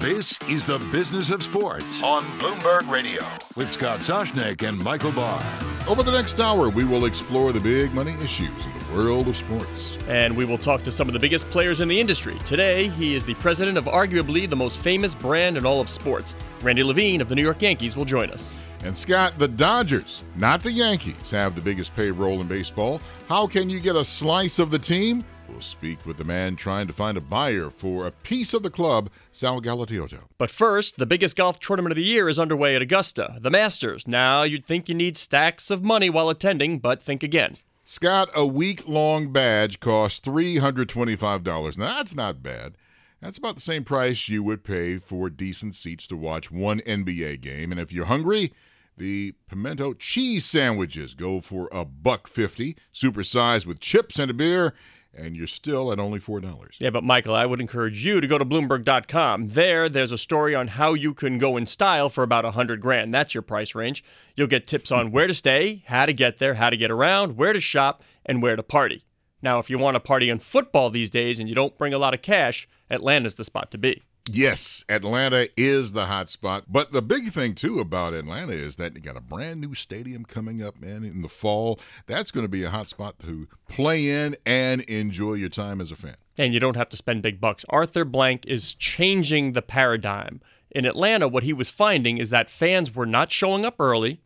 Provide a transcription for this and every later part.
This is the business of sports on Bloomberg Radio. with Scott Soshnick and Michael Barr. Over the next hour, we will explore the big money issues in the world of sports. And we will talk to some of the biggest players in the industry. Today, he is the president of arguably the most famous brand in all of sports. Randy Levine of the New York Yankees will join us. And Scott, the Dodgers, not the Yankees, have the biggest payroll in baseball. How can you get a slice of the team? We'll speak with the man trying to find a buyer for a piece of the club, Sal Galatioto. But first, the biggest golf tournament of the year is underway at Augusta, the Masters. Now, you'd think you need stacks of money while attending, but think again. Scott, a week long badge costs $325. Now, that's not bad. That's about the same price you would pay for decent seats to watch one NBA game. And if you're hungry, the pimento cheese sandwiches go for a buck fifty, supersized with chips and a beer, and you're still at only four dollars. Yeah, but Michael, I would encourage you to go to Bloomberg.com. There, there's a story on how you can go in style for about a hundred grand. That's your price range. You'll get tips on where to stay, how to get there, how to get around, where to shop, and where to party. Now, if you want to party in football these days and you don't bring a lot of cash, Atlanta's the spot to be. Yes, Atlanta is the hot spot. But the big thing too about Atlanta is that you got a brand new stadium coming up, man, in the fall. That's going to be a hot spot to play in and enjoy your time as a fan. and you don't have to spend big bucks. Arthur Blank is changing the paradigm. In Atlanta, what he was finding is that fans were not showing up early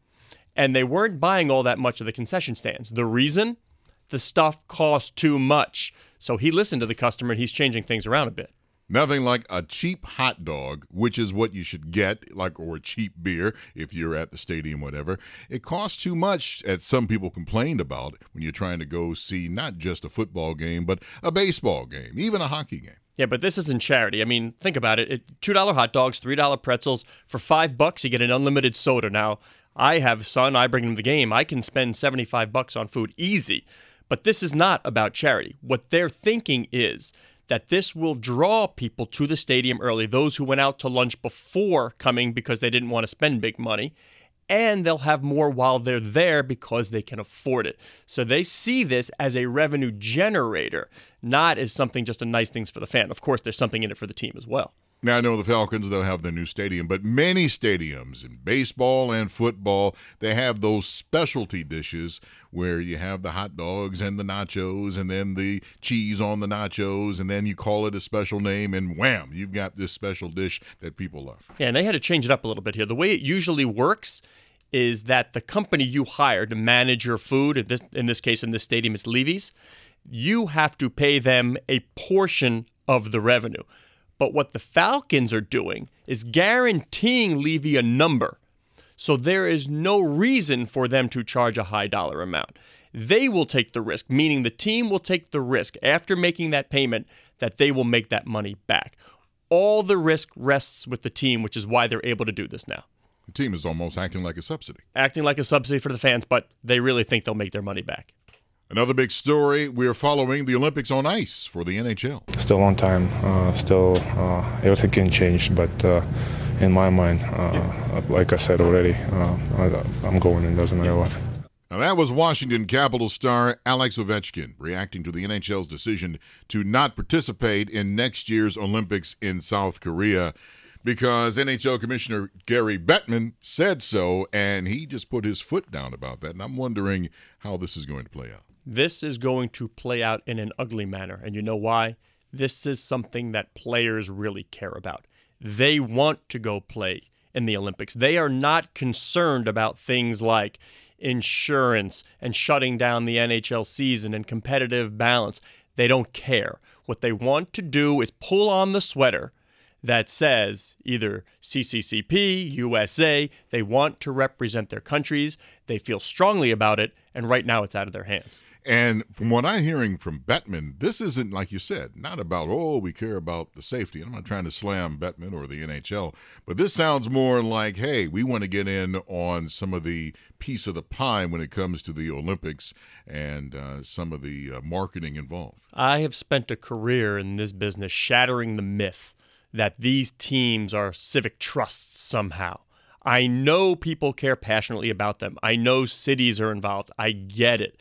and they weren't buying all that much of the concession stands. The reason? The stuff cost too much. So he listened to the customer and he's changing things around a bit. Nothing like a cheap hot dog, which is what you should get, like or cheap beer if you're at the stadium, whatever. It costs too much, as some people complained about when you're trying to go see not just a football game, but a baseball game, even a hockey game. Yeah, but this isn't charity. I mean, think about it. Two dollar hot dogs, three dollar pretzels. For five bucks, you get an unlimited soda. Now, I have son. I bring him the game. I can spend seventy five bucks on food easy. But this is not about charity. What they're thinking is that this will draw people to the stadium early. Those who went out to lunch before coming because they didn't want to spend big money. And they'll have more while they're there because they can afford it. So they see this as a revenue generator, not as something just a nice things for the fan. Of course, there's something in it for the team as well. Now, I know the Falcons, they'll have their new stadium, but many stadiums in baseball and football, they have those specialty dishes where you have the hot dogs and the nachos and then the cheese on the nachos, and then you call it a special name, and wham, you've got this special dish that people love. Yeah, and they had to change it up a little bit here. The way it usually works is that the company you hire to manage your food, in this, in this case, in this stadium, it's Levy's, you have to pay them a portion of the revenue. But what the Falcons are doing is guaranteeing Levy a number. So there is no reason for them to charge a high dollar amount. They will take the risk, meaning the team will take the risk after making that payment that they will make that money back. All the risk rests with the team, which is why they're able to do this now. The team is almost acting like a subsidy. Acting like a subsidy for the fans, but they really think they'll make their money back. Another big story we're following the Olympics on ice for the NHL. Still on time. Uh, still, uh, everything can change. But uh, in my mind, uh, like I said already, uh, I, I'm going. It doesn't matter what. Now, that was Washington Capitals star Alex Ovechkin reacting to the NHL's decision to not participate in next year's Olympics in South Korea because NHL Commissioner Gary Bettman said so, and he just put his foot down about that. And I'm wondering how this is going to play out. This is going to play out in an ugly manner. And you know why? This is something that players really care about. They want to go play in the Olympics. They are not concerned about things like insurance and shutting down the NHL season and competitive balance. They don't care. What they want to do is pull on the sweater that says either CCCP, USA. They want to represent their countries. They feel strongly about it. And right now it's out of their hands. And from what I'm hearing from Bettman, this isn't, like you said, not about, oh, we care about the safety. I'm not trying to slam Bettman or the NHL, but this sounds more like, hey, we want to get in on some of the piece of the pie when it comes to the Olympics and uh, some of the uh, marketing involved. I have spent a career in this business shattering the myth that these teams are civic trusts somehow. I know people care passionately about them. I know cities are involved. I get it.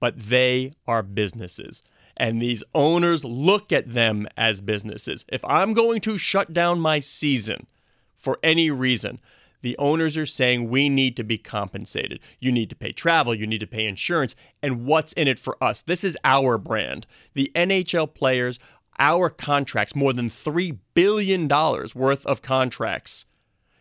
But they are businesses. And these owners look at them as businesses. If I'm going to shut down my season for any reason, the owners are saying we need to be compensated. You need to pay travel, you need to pay insurance, and what's in it for us? This is our brand. The NHL players, our contracts, more than $3 billion worth of contracts.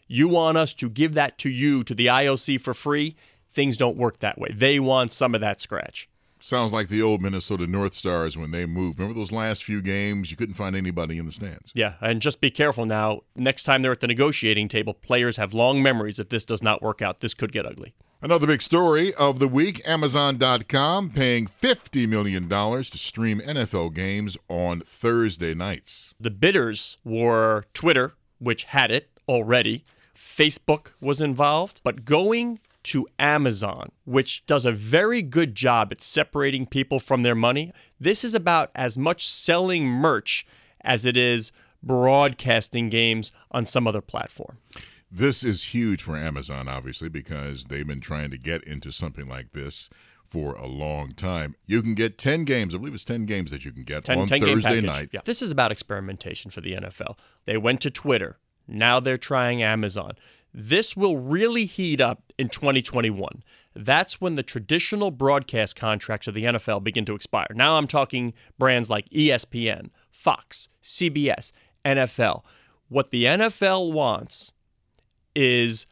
You want us to give that to you, to the IOC for free? Things don't work that way. They want some of that scratch. Sounds like the old Minnesota North Stars when they moved. Remember those last few games? You couldn't find anybody in the stands. Yeah, and just be careful now. Next time they're at the negotiating table, players have long memories. If this does not work out, this could get ugly. Another big story of the week Amazon.com paying $50 million to stream NFL games on Thursday nights. The bidders were Twitter, which had it already, Facebook was involved, but going to Amazon, which does a very good job at separating people from their money. This is about as much selling merch as it is broadcasting games on some other platform. This is huge for Amazon, obviously, because they've been trying to get into something like this for a long time. You can get 10 games, I believe it's 10 games that you can get 10, on 10 Thursday night. Yeah. This is about experimentation for the NFL. They went to Twitter. Now they're trying Amazon. This will really heat up in 2021. That's when the traditional broadcast contracts of the NFL begin to expire. Now I'm talking brands like ESPN, Fox, CBS, NFL. What the NFL wants is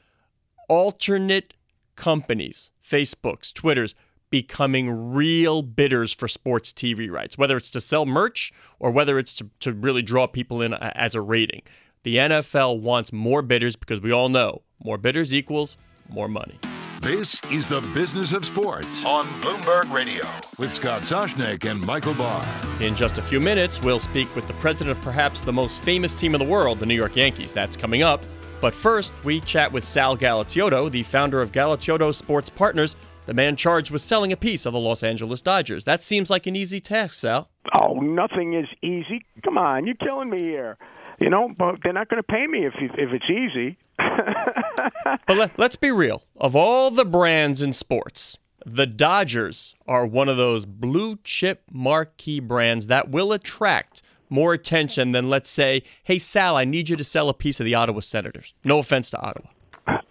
alternate companies, Facebooks, Twitters, becoming real bidders for sports TV rights, whether it's to sell merch or whether it's to, to really draw people in as a rating. The NFL wants more bidders because we all know more bidders equals more money. This is the business of sports on Bloomberg Radio with Scott Soshnick and Michael Barr. In just a few minutes, we'll speak with the president of perhaps the most famous team in the world, the New York Yankees. That's coming up. But first, we chat with Sal Galatioto, the founder of Galatioto Sports Partners, the man charged with selling a piece of the Los Angeles Dodgers. That seems like an easy task, Sal. Oh, nothing is easy. Come on, you're killing me here you know, but they're not going to pay me if if it's easy. but let, let's be real. Of all the brands in sports, the Dodgers are one of those blue chip marquee brands that will attract more attention than, let's say, hey, Sal, I need you to sell a piece of the Ottawa Senators. No offense to Ottawa.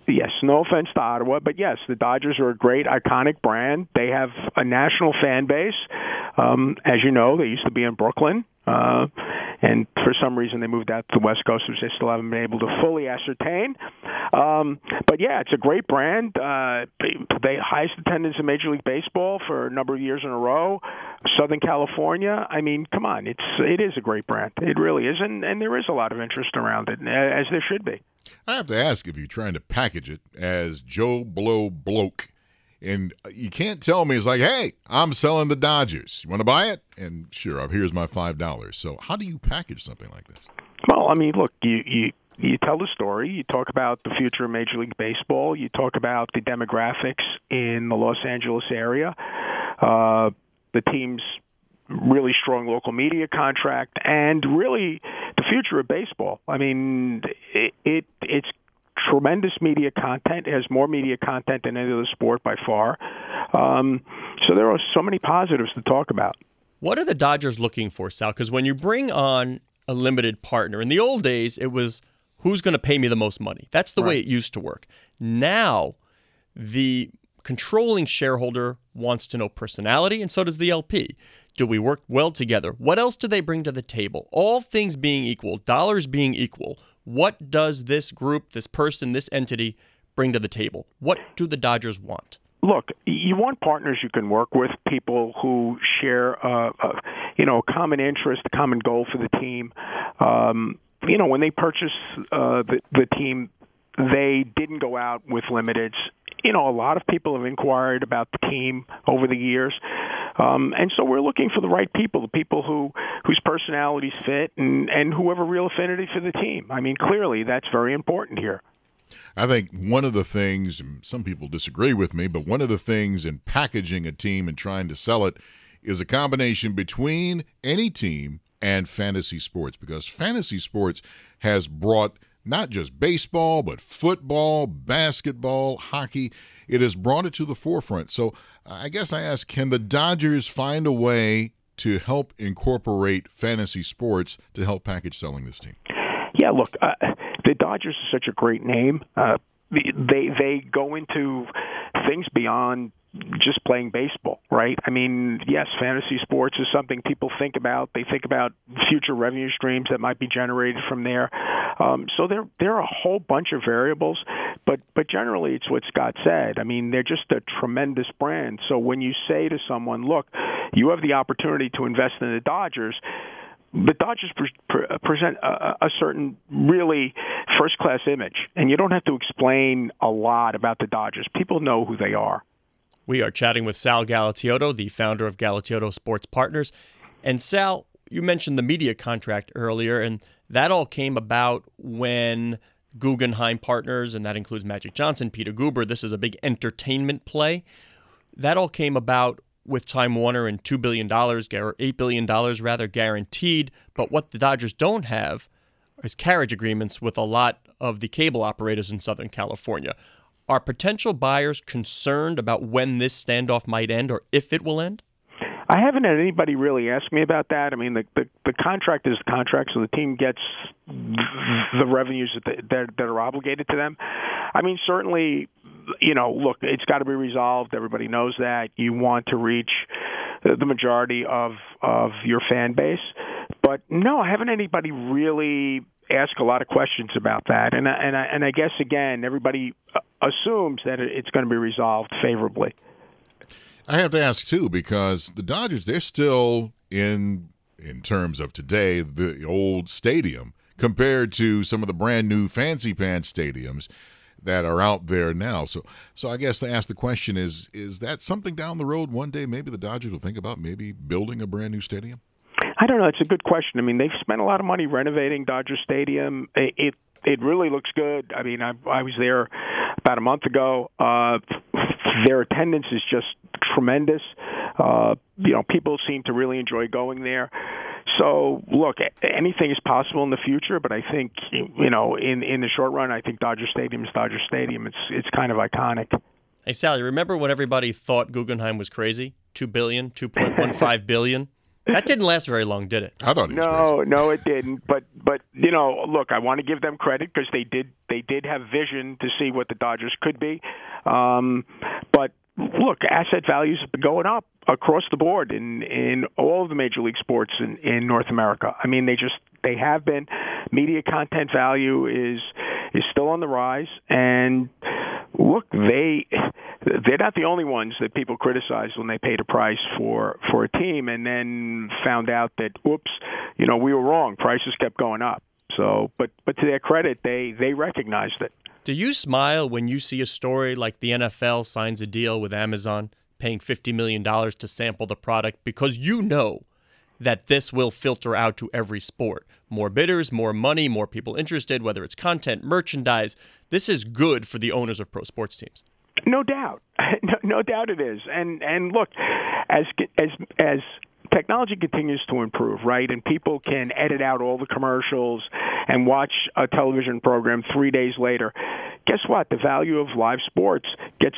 Yes, no offense to Ottawa, but yes, the Dodgers are a great, iconic brand. They have a national fan base. Um, as you know, they used to be in Brooklyn. Uh, and for some reason they moved out to the West Coast, which they still haven't been able to fully ascertain. Um, but yeah, it's a great brand. Uh, they highest attendance in Major League Baseball for a number of years in a row. Southern California. I mean, come on, it's it is a great brand. It really is, and, and there is a lot of interest around it, as there should be. I have to ask if you're trying to package it as Joe Blow Bloke and you can't tell me it's like, hey, I'm selling the Dodgers. You want to buy it? And sure, here's my five dollars. So how do you package something like this? Well, I mean, look, you you you tell the story. You talk about the future of Major League Baseball. You talk about the demographics in the Los Angeles area, uh, the team's really strong local media contract, and really the future of baseball. I mean, it, it it's tremendous media content. It has more media content than any other sport by far. Um, so there are so many positives to talk about. What are the Dodgers looking for, Sal? Because when you bring on a limited partner, in the old days, it was who's going to pay me the most money. That's the right. way it used to work. Now, the controlling shareholder wants to know personality, and so does the LP. Do we work well together? What else do they bring to the table? All things being equal, dollars being equal, what does this group, this person, this entity bring to the table? What do the Dodgers want? Look, you want partners you can work with, people who share, uh, uh, you know, a common interest, a common goal for the team. Um, you know, when they purchased uh, the, the team, they didn't go out with limiteds. You know, a lot of people have inquired about the team over the years. Um, and so we're looking for the right people, the people who whose personalities fit, and and who have a real affinity for the team. I mean, clearly that's very important here. I think one of the things, some people disagree with me, but one of the things in packaging a team and trying to sell it is a combination between any team and fantasy sports because fantasy sports has brought not just baseball, but football, basketball, hockey. It has brought it to the forefront. So I guess I ask can the Dodgers find a way to help incorporate fantasy sports to help package selling this team? Yeah, look, uh, the Dodgers is such a great name. Uh, they they go into things beyond just playing baseball, right? I mean, yes, fantasy sports is something people think about. They think about future revenue streams that might be generated from there. Um, so there there are a whole bunch of variables, but but generally it's what Scott said. I mean, they're just a tremendous brand. So when you say to someone, "Look, you have the opportunity to invest in the Dodgers," the Dodgers pre- pre- present a, a certain really first class image, and you don't have to explain a lot about the Dodgers. People know who they are. We are chatting with Sal Galatioto, the founder of Galatioto Sports Partners. And Sal, you mentioned the media contract earlier, and that all came about when Guggenheim Partners, and that includes Magic Johnson, Peter Guber, this is a big entertainment play. That all came about with Time Warner and $2 billion, or $8 billion rather, guaranteed. But what the Dodgers don't have is carriage agreements with a lot of the cable operators in Southern California. Are potential buyers concerned about when this standoff might end or if it will end? I haven't had anybody really ask me about that. I mean, the the, the contract is the contract, so the team gets the revenues that, they, that that are obligated to them. I mean, certainly, you know, look, it's got to be resolved. Everybody knows that. You want to reach the majority of of your fan base, but no, I haven't anybody really ask a lot of questions about that, and and I, and I guess again, everybody uh, assumes that it's going to be resolved favorably. I have to ask too because the Dodgers they're still in in terms of today the old stadium compared to some of the brand new fancy pants stadiums that are out there now. So so I guess to ask the question is is that something down the road one day maybe the Dodgers will think about maybe building a brand new stadium? I don't know. It's a good question. I mean, they've spent a lot of money renovating Dodger Stadium. It it, it really looks good. I mean, I I was there about a month ago. Uh, their attendance is just tremendous. Uh, you know, people seem to really enjoy going there. So, look, anything is possible in the future, but I think you know, in in the short run, I think Dodger Stadium is Dodger Stadium. It's it's kind of iconic. Hey Sally, remember when everybody thought Guggenheim was crazy? Two billion, two point one five billion. That didn't last very long, did it? I thought no, crazy. no, it didn't. But but you know, look, I want to give them credit because they did they did have vision to see what the Dodgers could be. Um, but look, asset values have been going up across the board in in all of the major league sports in in North America. I mean, they just they have been. Media content value is is still on the rise, and look, they they're not the only ones that people criticize when they paid a price for for a team and then found out that oops, you know, we were wrong. Prices kept going up. So, but but to their credit, they they recognized it. Do you smile when you see a story like the NFL signs a deal with Amazon, paying $50 million to sample the product because you know that this will filter out to every sport? More bidders, more money, more people interested, whether it's content, merchandise. This is good for the owners of pro sports teams. No doubt, no, no doubt it is. And and look, as as as technology continues to improve, right? And people can edit out all the commercials and watch a television program three days later. Guess what? The value of live sports gets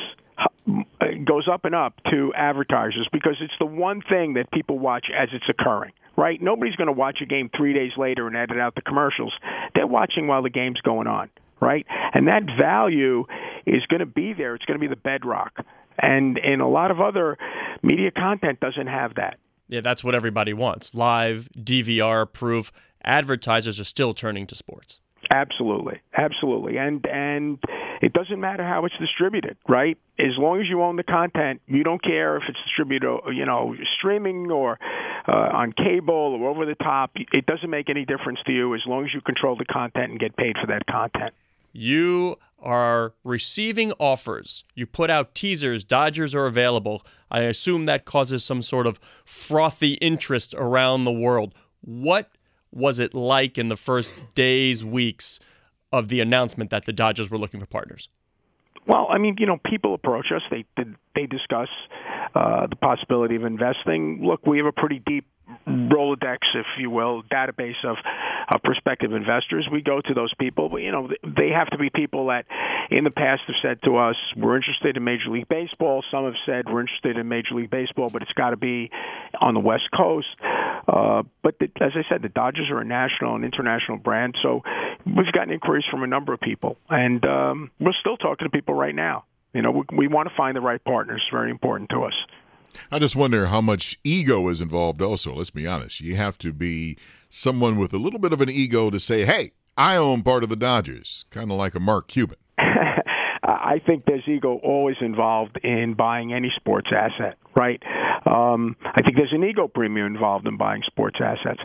goes up and up to advertisers because it's the one thing that people watch as it's occurring right? Nobody's going to watch a game 3 days later and edit out the commercials. They're watching while the game's going on right? And that value is going to be there. It's going to be the bedrock. And and a lot of other media content doesn't have that. Yeah, that's what everybody wants. Live, DVR proof. Advertisers are still turning to sports. Absolutely, absolutely, and and it doesn't matter how it's distributed, right? As long as you own the content, you don't care if it's distributed, you know, streaming or uh, on cable or over the top. It doesn't make any difference to you as long as you control the content and get paid for that content. You are receiving offers. You put out teasers, Dodgers are available. I assume that causes some sort of frothy interest around the world. What was it like in the first days, weeks of the announcement that the Dodgers were looking for partners? Well, I mean, you know, people approach us. They they discuss uh, the possibility of investing. Look, we have a pretty deep Rolodex, if you will, database of, of prospective investors. We go to those people, but you know they have to be people that in the past have said to us, "We're interested in Major League Baseball." Some have said, "We're interested in Major League Baseball, but it's got to be on the West Coast." Uh, but the, as I said, the Dodgers are a national and international brand, so we've gotten inquiries from a number of people, and um, we're still talking to people right now. You know, we, we want to find the right partners. Very important to us. I just wonder how much ego is involved. Also, let's be honest. You have to be someone with a little bit of an ego to say, "Hey, I own part of the Dodgers," kind of like a Mark Cuban. I think there's ego always involved in buying any sports asset, right? Um, I think there's an ego premium involved in buying sports assets.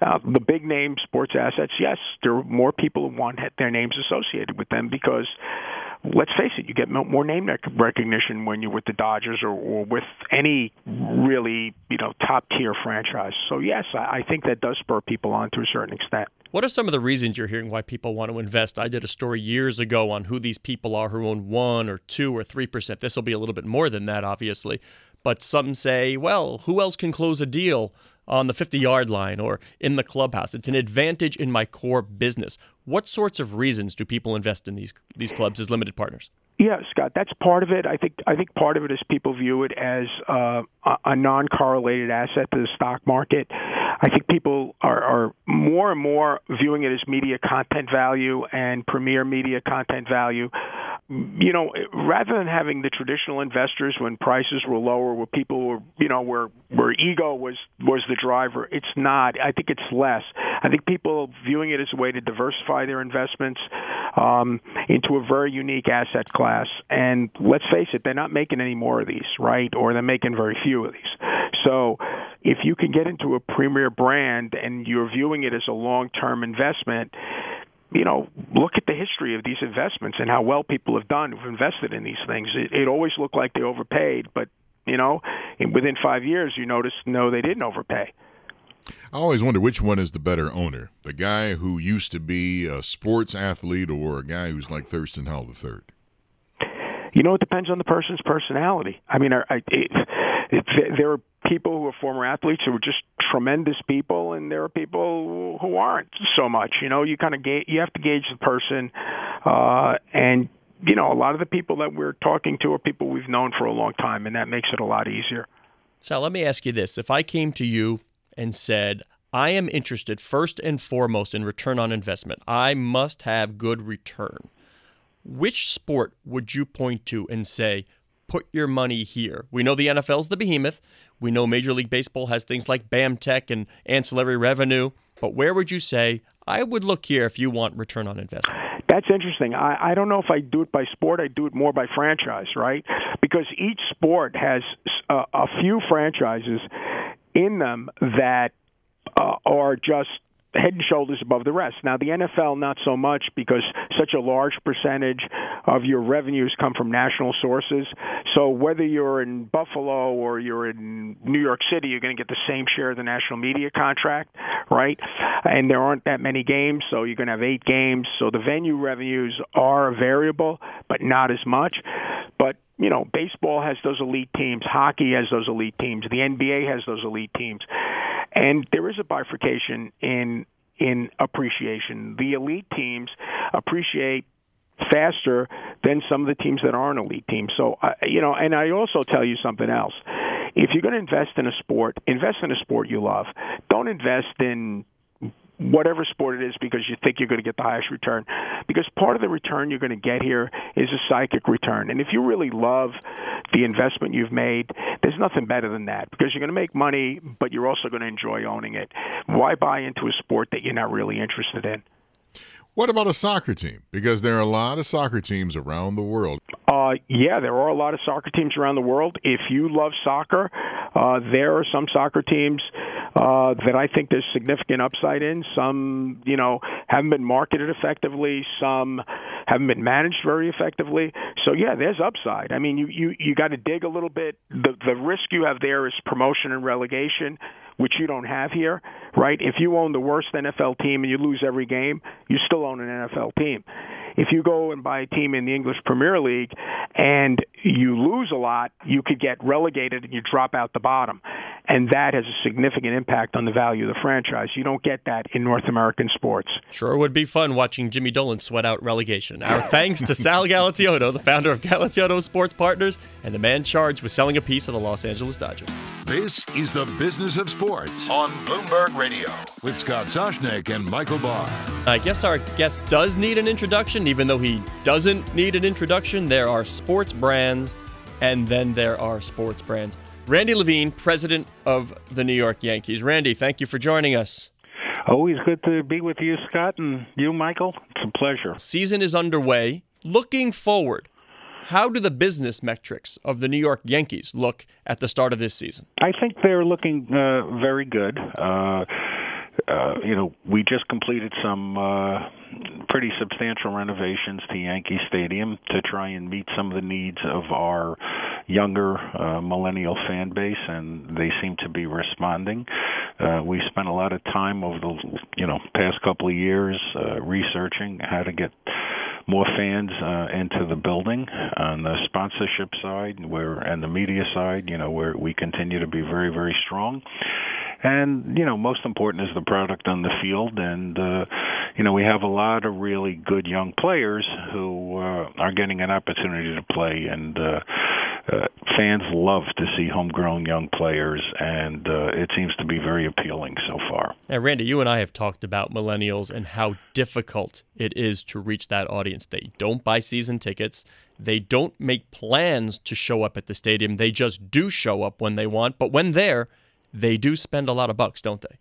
Uh, the big name sports assets, yes, there are more people who want their names associated with them because let's face it, you get more name recognition when you're with the Dodgers or, or with any really you know top tier franchise. So yes, I, I think that does spur people on to a certain extent. What are some of the reasons you're hearing why people want to invest? I did a story years ago on who these people are who own one or two or three percent. This will be a little bit more than that, obviously. But some say, well, who else can close a deal on the 50 yard line or in the clubhouse. It's an advantage in my core business. What sorts of reasons do people invest in these these clubs as limited partners? Yeah, Scott, that's part of it. I think I think part of it is people view it as uh, a non-correlated asset to the stock market. I think people are, are more and more viewing it as media content value and premier media content value you know, rather than having the traditional investors when prices were lower, where people were, you know, where where ego was was the driver, it's not. I think it's less. I think people viewing it as a way to diversify their investments um, into a very unique asset class. And let's face it, they're not making any more of these, right? Or they're making very few of these. So if you can get into a premier brand and you're viewing it as a long-term investment you know, look at the history of these investments and how well people have done who've invested in these things. It, it always looked like they overpaid, but you know, within five years, you notice no, they didn't overpay. I always wonder which one is the better owner: the guy who used to be a sports athlete, or a guy who's like Thurston Howell III. You know, it depends on the person's personality. I mean, I, it, it, there are people who are former athletes who are just tremendous people, and there are people who aren't so much. You know, you kind of ga- you have to gauge the person, uh, and you know, a lot of the people that we're talking to are people we've known for a long time, and that makes it a lot easier. So let me ask you this: If I came to you and said, "I am interested first and foremost in return on investment. I must have good return." Which sport would you point to and say, put your money here. We know the NFL's the behemoth. We know Major League Baseball has things like BAM Tech and ancillary revenue. But where would you say, I would look here if you want return on investment? That's interesting. I, I don't know if I do it by sport. I do it more by franchise, right? Because each sport has a, a few franchises in them that uh, are just head and shoulders above the rest. Now, the NFL, not so much because such a large percentage of your revenues come from national sources. So whether you're in Buffalo or you're in New York City, you're going to get the same share of the national media contract, right? And there aren't that many games, so you're going to have eight games. So the venue revenues are variable, but not as much. But you know, baseball has those elite teams, hockey has those elite teams, the NBA has those elite teams. And there is a bifurcation in in appreciation. The elite teams appreciate faster than some of the teams that aren't elite teams. So, uh, you know, and I also tell you something else. If you're going to invest in a sport, invest in a sport you love. Don't invest in whatever sport it is because you think you're going to get the highest return. Because part of the return you're going to get here is a psychic return. And if you really love the investment you've made, there's nothing better than that because you're going to make money, but you're also going to enjoy owning it. Why buy into a sport that you're not really interested in? What about a soccer team? Because there are a lot of soccer teams around the world. Uh, yeah, there are a lot of soccer teams around the world. If you love soccer, uh, there are some soccer teams uh, that I think there's significant upside in. Some, you know, haven't been marketed effectively. Some haven't been managed very effectively. So yeah, there's upside. I mean, you you you got to dig a little bit. The the risk you have there is promotion and relegation which you don't have here, right? If you own the worst NFL team and you lose every game, you still own an NFL team. If you go and buy a team in the English Premier League and you lose a lot, you could get relegated and you drop out the bottom. And that has a significant impact on the value of the franchise. You don't get that in North American sports. Sure would be fun watching Jimmy Dolan sweat out relegation. Our thanks to Sal Galatioto, the founder of Galatioto Sports Partners, and the man charged with selling a piece of the Los Angeles Dodgers. This is the Business of Sports on Bloomberg Radio with Scott Soshnick and Michael Barr. I guess our guest does need an introduction, even though he doesn't need an introduction. There are sports brands, and then there are sports brands. Randy Levine, president of the New York Yankees. Randy, thank you for joining us. Always good to be with you, Scott, and you, Michael. It's a pleasure. Season is underway. Looking forward, how do the business metrics of the New York Yankees look at the start of this season? I think they're looking uh, very good. Uh, uh, you know, we just completed some uh, pretty substantial renovations to Yankee Stadium to try and meet some of the needs of our younger uh, millennial fan base, and they seem to be responding. Uh, we spent a lot of time over the you know past couple of years uh, researching how to get more fans uh, into the building. On the sponsorship side where and the media side you know where we continue to be very very strong. And you know most important is the product on the field. And uh you know we have a lot of really good young players who uh, are getting an opportunity to play. And uh uh, fans love to see homegrown young players, and uh, it seems to be very appealing so far. Now, Randy, you and I have talked about millennials and how difficult it is to reach that audience. They don't buy season tickets. They don't make plans to show up at the stadium. They just do show up when they want. But when there, they do spend a lot of bucks, don't they?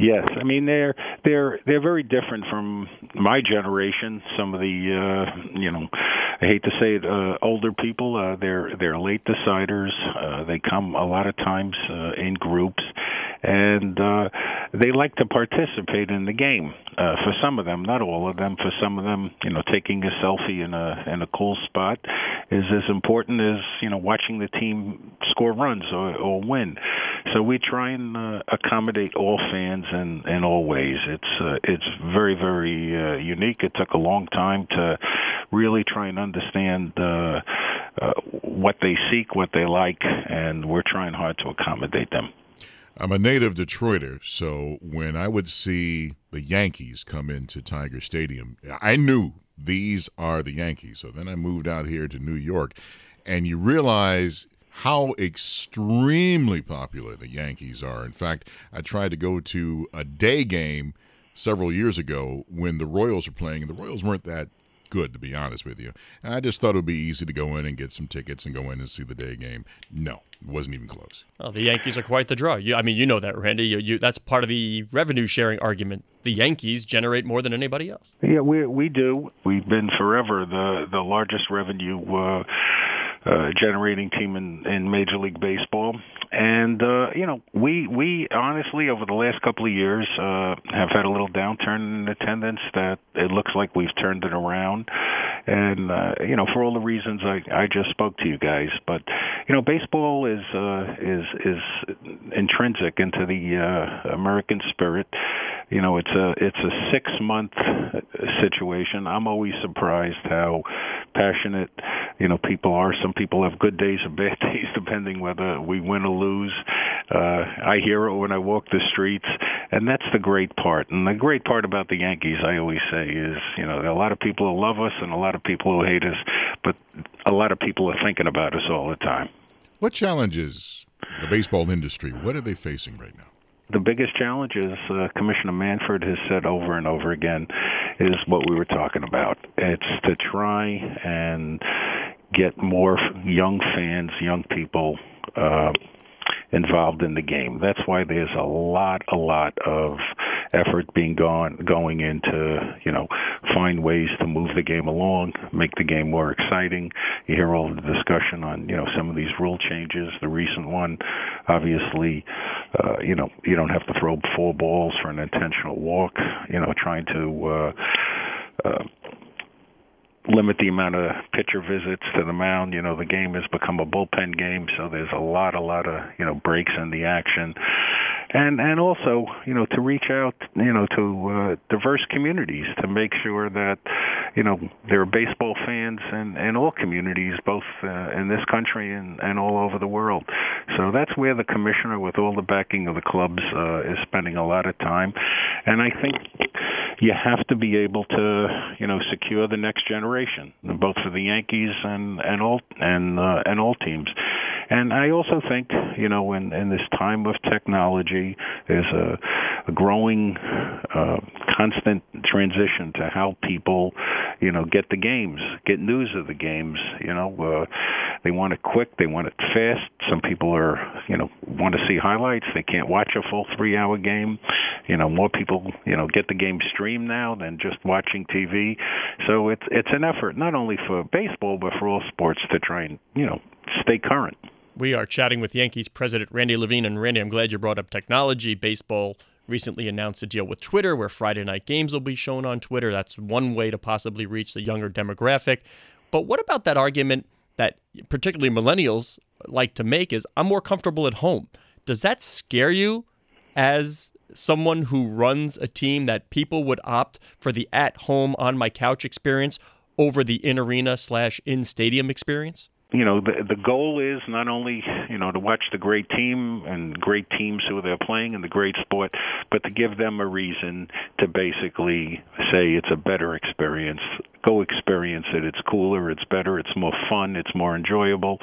Yes, I mean they're they're they're very different from my generation. Some of the uh, you know, I hate to say it, uh, older people. Uh, they're they're late deciders. Uh, they come a lot of times uh, in groups, and uh, they like to participate in the game. Uh, for some of them, not all of them. For some of them, you know, taking a selfie in a in a cool spot is as important as you know watching the team score runs or, or win. So we try and uh, accommodate all fans in in all ways. It's uh, it's very very uh, unique. It took a long time to really try and understand uh, uh, what they seek, what they like, and we're trying hard to accommodate them. I'm a native Detroiter, so when I would see the Yankees come into Tiger Stadium, I knew these are the Yankees. So then I moved out here to New York, and you realize how extremely popular the Yankees are. In fact, I tried to go to a day game several years ago when the Royals were playing, and the Royals weren't that good, to be honest with you. And I just thought it would be easy to go in and get some tickets and go in and see the day game. No, it wasn't even close. Well, the Yankees are quite the draw. You, I mean, you know that, Randy. You, you, that's part of the revenue sharing argument. The Yankees generate more than anybody else. Yeah, we we do. We've been forever the the largest revenue. Uh, uh, generating team in, in Major League Baseball. And uh, you know, we we honestly over the last couple of years uh, have had a little downturn in attendance. That it looks like we've turned it around, and uh, you know, for all the reasons I I just spoke to you guys. But you know, baseball is uh, is is intrinsic into the uh, American spirit. You know, it's a it's a six month situation. I'm always surprised how passionate you know people are. Some people have good days and bad days depending whether we win or lose. Uh, I hear it when I walk the streets, and that's the great part. And the great part about the Yankees, I always say, is you know there are a lot of people who love us and a lot of people who hate us, but a lot of people are thinking about us all the time. What challenges the baseball industry? What are they facing right now? The biggest challenge is uh, Commissioner Manfred has said over and over again is what we were talking about. It's to try and get more young fans, young people uh, involved in the game. That's why there's a lot, a lot of effort being gone going into you know find ways to move the game along, make the game more exciting. You hear all the discussion on you know some of these rule changes. The recent one, obviously, uh, you know you don't have to throw four balls for an intentional walk. You know, trying to uh, uh, limit the amount of pitcher visits to the mound. You know, the game has become a bullpen game, so there's a lot, a lot of you know breaks in the action, and and also you know to reach out you know to uh, diverse communities to make sure that you know, there are baseball fans in, in all communities, both uh, in this country and, and all over the world. So that's where the commissioner, with all the backing of the clubs, uh, is spending a lot of time. And I think you have to be able to, you know, secure the next generation, both for the Yankees and and all and uh, and all teams. And I also think, you know, in, in this time of technology, there's a, a growing, uh, constant transition to how people, you know, get the games, get news of the games. You know, uh, they want it quick, they want it fast. Some people are, you know, want to see highlights. They can't watch a full three-hour game. You know, more people, you know, get the game streamed now than just watching TV. So it's it's an effort not only for baseball but for all sports to try and you know stay current. We are chatting with Yankees president Randy Levine. And Randy, I'm glad you brought up technology. Baseball recently announced a deal with Twitter where Friday night games will be shown on Twitter. That's one way to possibly reach the younger demographic. But what about that argument that particularly millennials like to make is I'm more comfortable at home? Does that scare you as someone who runs a team that people would opt for the at home on my couch experience over the in arena slash in stadium experience? You know the the goal is not only you know to watch the great team and great teams who they're playing and the great sport, but to give them a reason to basically say it's a better experience. Go experience it. It's cooler. It's better. It's more fun. It's more enjoyable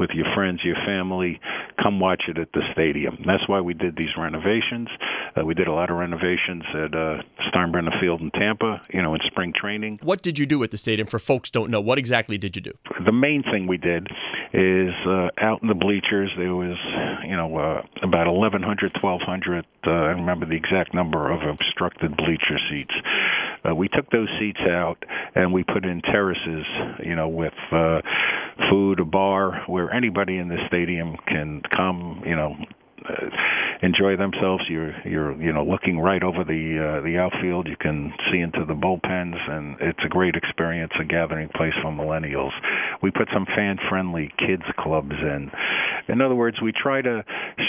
with your friends, your family. Come watch it at the stadium. That's why we did these renovations. Uh, we did a lot of renovations at uh, Steinbrenner Field in Tampa. You know, in spring training. What did you do at the stadium? For folks don't know, what exactly did you do? The main thing we did is uh, out in the bleachers there was you know uh, about 1100 1200 uh, I remember the exact number of obstructed bleacher seats. Uh, we took those seats out and we put in terraces you know with uh, food a bar where anybody in the stadium can come you know uh, enjoy themselves. You're you're you know looking right over the uh, the outfield. You can see into the bullpens, and it's a great experience, a gathering place for millennials. We put some fan-friendly kids clubs in. In other words, we try to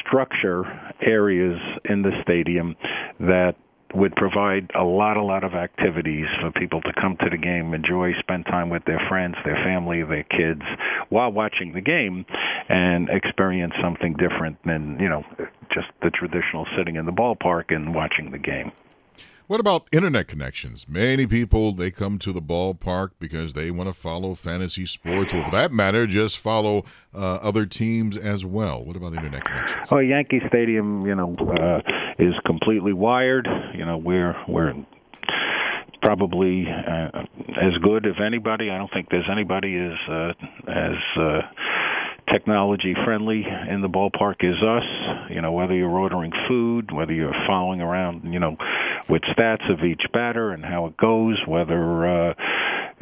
structure areas in the stadium that would provide a lot, a lot of activities for people to come to the game, enjoy, spend time with their friends, their family, their kids, while watching the game, and experience something different than you know just the traditional sitting in the ballpark and watching the game. What about internet connections? Many people they come to the ballpark because they want to follow fantasy sports, or for that matter, just follow uh, other teams as well. What about internet connections? Oh, Yankee Stadium, you know, uh, is completely wired. You know, we're we're probably uh, as good, if anybody. I don't think there's anybody as uh, as uh, technology friendly in the ballpark is us. You know, whether you're ordering food, whether you're following around, you know, with stats of each batter and how it goes, whether uh,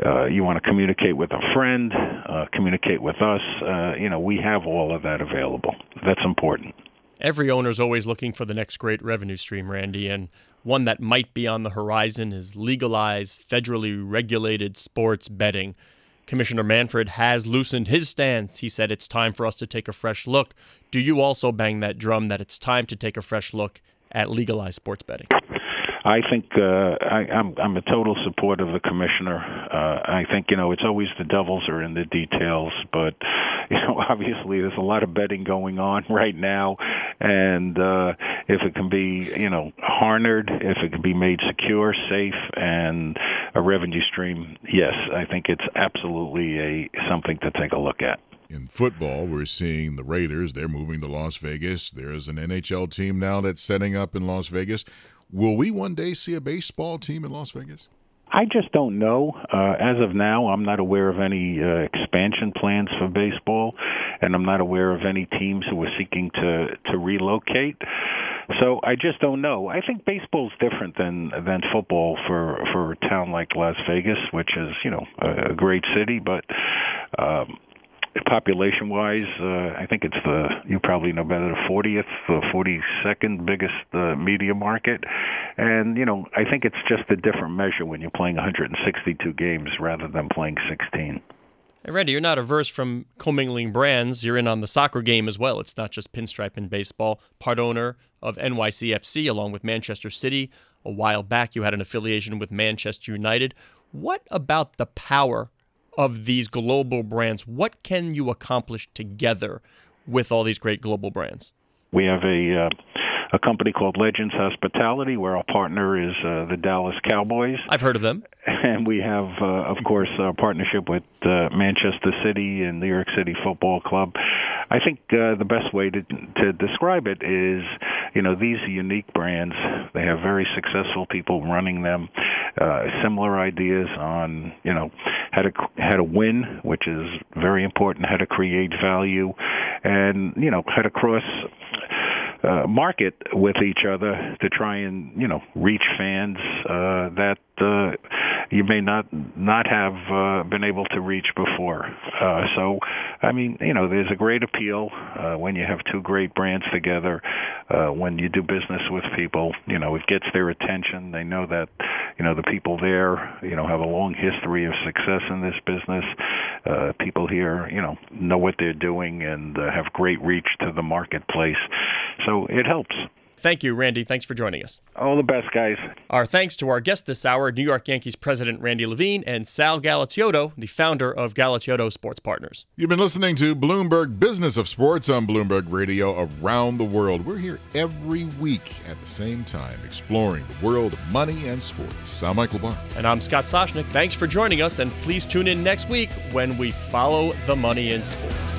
uh, you want to communicate with a friend, uh, communicate with us. Uh, you know, we have all of that available. That's important. Every owner is always looking for the next great revenue stream, Randy, and one that might be on the horizon is legalized, federally regulated sports betting. Commissioner Manfred has loosened his stance. He said it's time for us to take a fresh look. Do you also bang that drum that it's time to take a fresh look at legalized sports betting? I think uh, I, I'm I'm a total support of the commissioner. Uh, I think you know it's always the devils are in the details, but you know obviously there's a lot of betting going on right now, and uh, if it can be you know harned, if it can be made secure, safe, and a revenue stream, yes, I think it's absolutely a something to take a look at in football, we're seeing the Raiders. They're moving to Las Vegas. There's an NHL team now that's setting up in Las Vegas. Will we one day see a baseball team in Las Vegas? I just don't know. Uh, as of now, I'm not aware of any uh, expansion plans for baseball, and I'm not aware of any teams who are seeking to to relocate. So I just don't know. I think baseball's different than than football for for a town like Las Vegas, which is you know a, a great city, but um, population wise, uh, I think it's the you probably know better the 40th, the 42nd biggest uh, media market, and you know I think it's just a different measure when you're playing 162 games rather than playing 16. Hey, Randy, you're not averse from commingling brands. You're in on the soccer game as well. It's not just pinstripe and baseball. Part owner of NYCFC along with Manchester City. A while back, you had an affiliation with Manchester United. What about the power of these global brands? What can you accomplish together with all these great global brands? We have a uh, a company called Legends Hospitality, where our partner is uh, the Dallas Cowboys. I've heard of them. And we have, uh, of course, a partnership with uh, Manchester City and New York City Football Club. I think uh, the best way to to describe it is, you know, these unique brands. They have very successful people running them. Uh, similar ideas on, you know, how to how to win, which is very important. How to create value, and you know, how to cross uh, market with each other to try and you know reach fans uh, that uh, you may not not have uh, been able to reach before. Uh, so, I mean, you know, there's a great appeal uh, when you have two great brands together. Uh, when you do business with people, you know, it gets their attention. They know that, you know, the people there, you know, have a long history of success in this business. Uh, people here, you know, know what they're doing and uh, have great reach to the marketplace. So it helps. Thank you, Randy. Thanks for joining us. All the best, guys. Our thanks to our guests this hour, New York Yankees president Randy Levine and Sal Galatioto, the founder of Galatioto Sports Partners. You've been listening to Bloomberg Business of Sports on Bloomberg Radio around the world. We're here every week at the same time, exploring the world of money and sports. I'm Michael Barr. And I'm Scott Soshnick. Thanks for joining us, and please tune in next week when we follow the money in sports.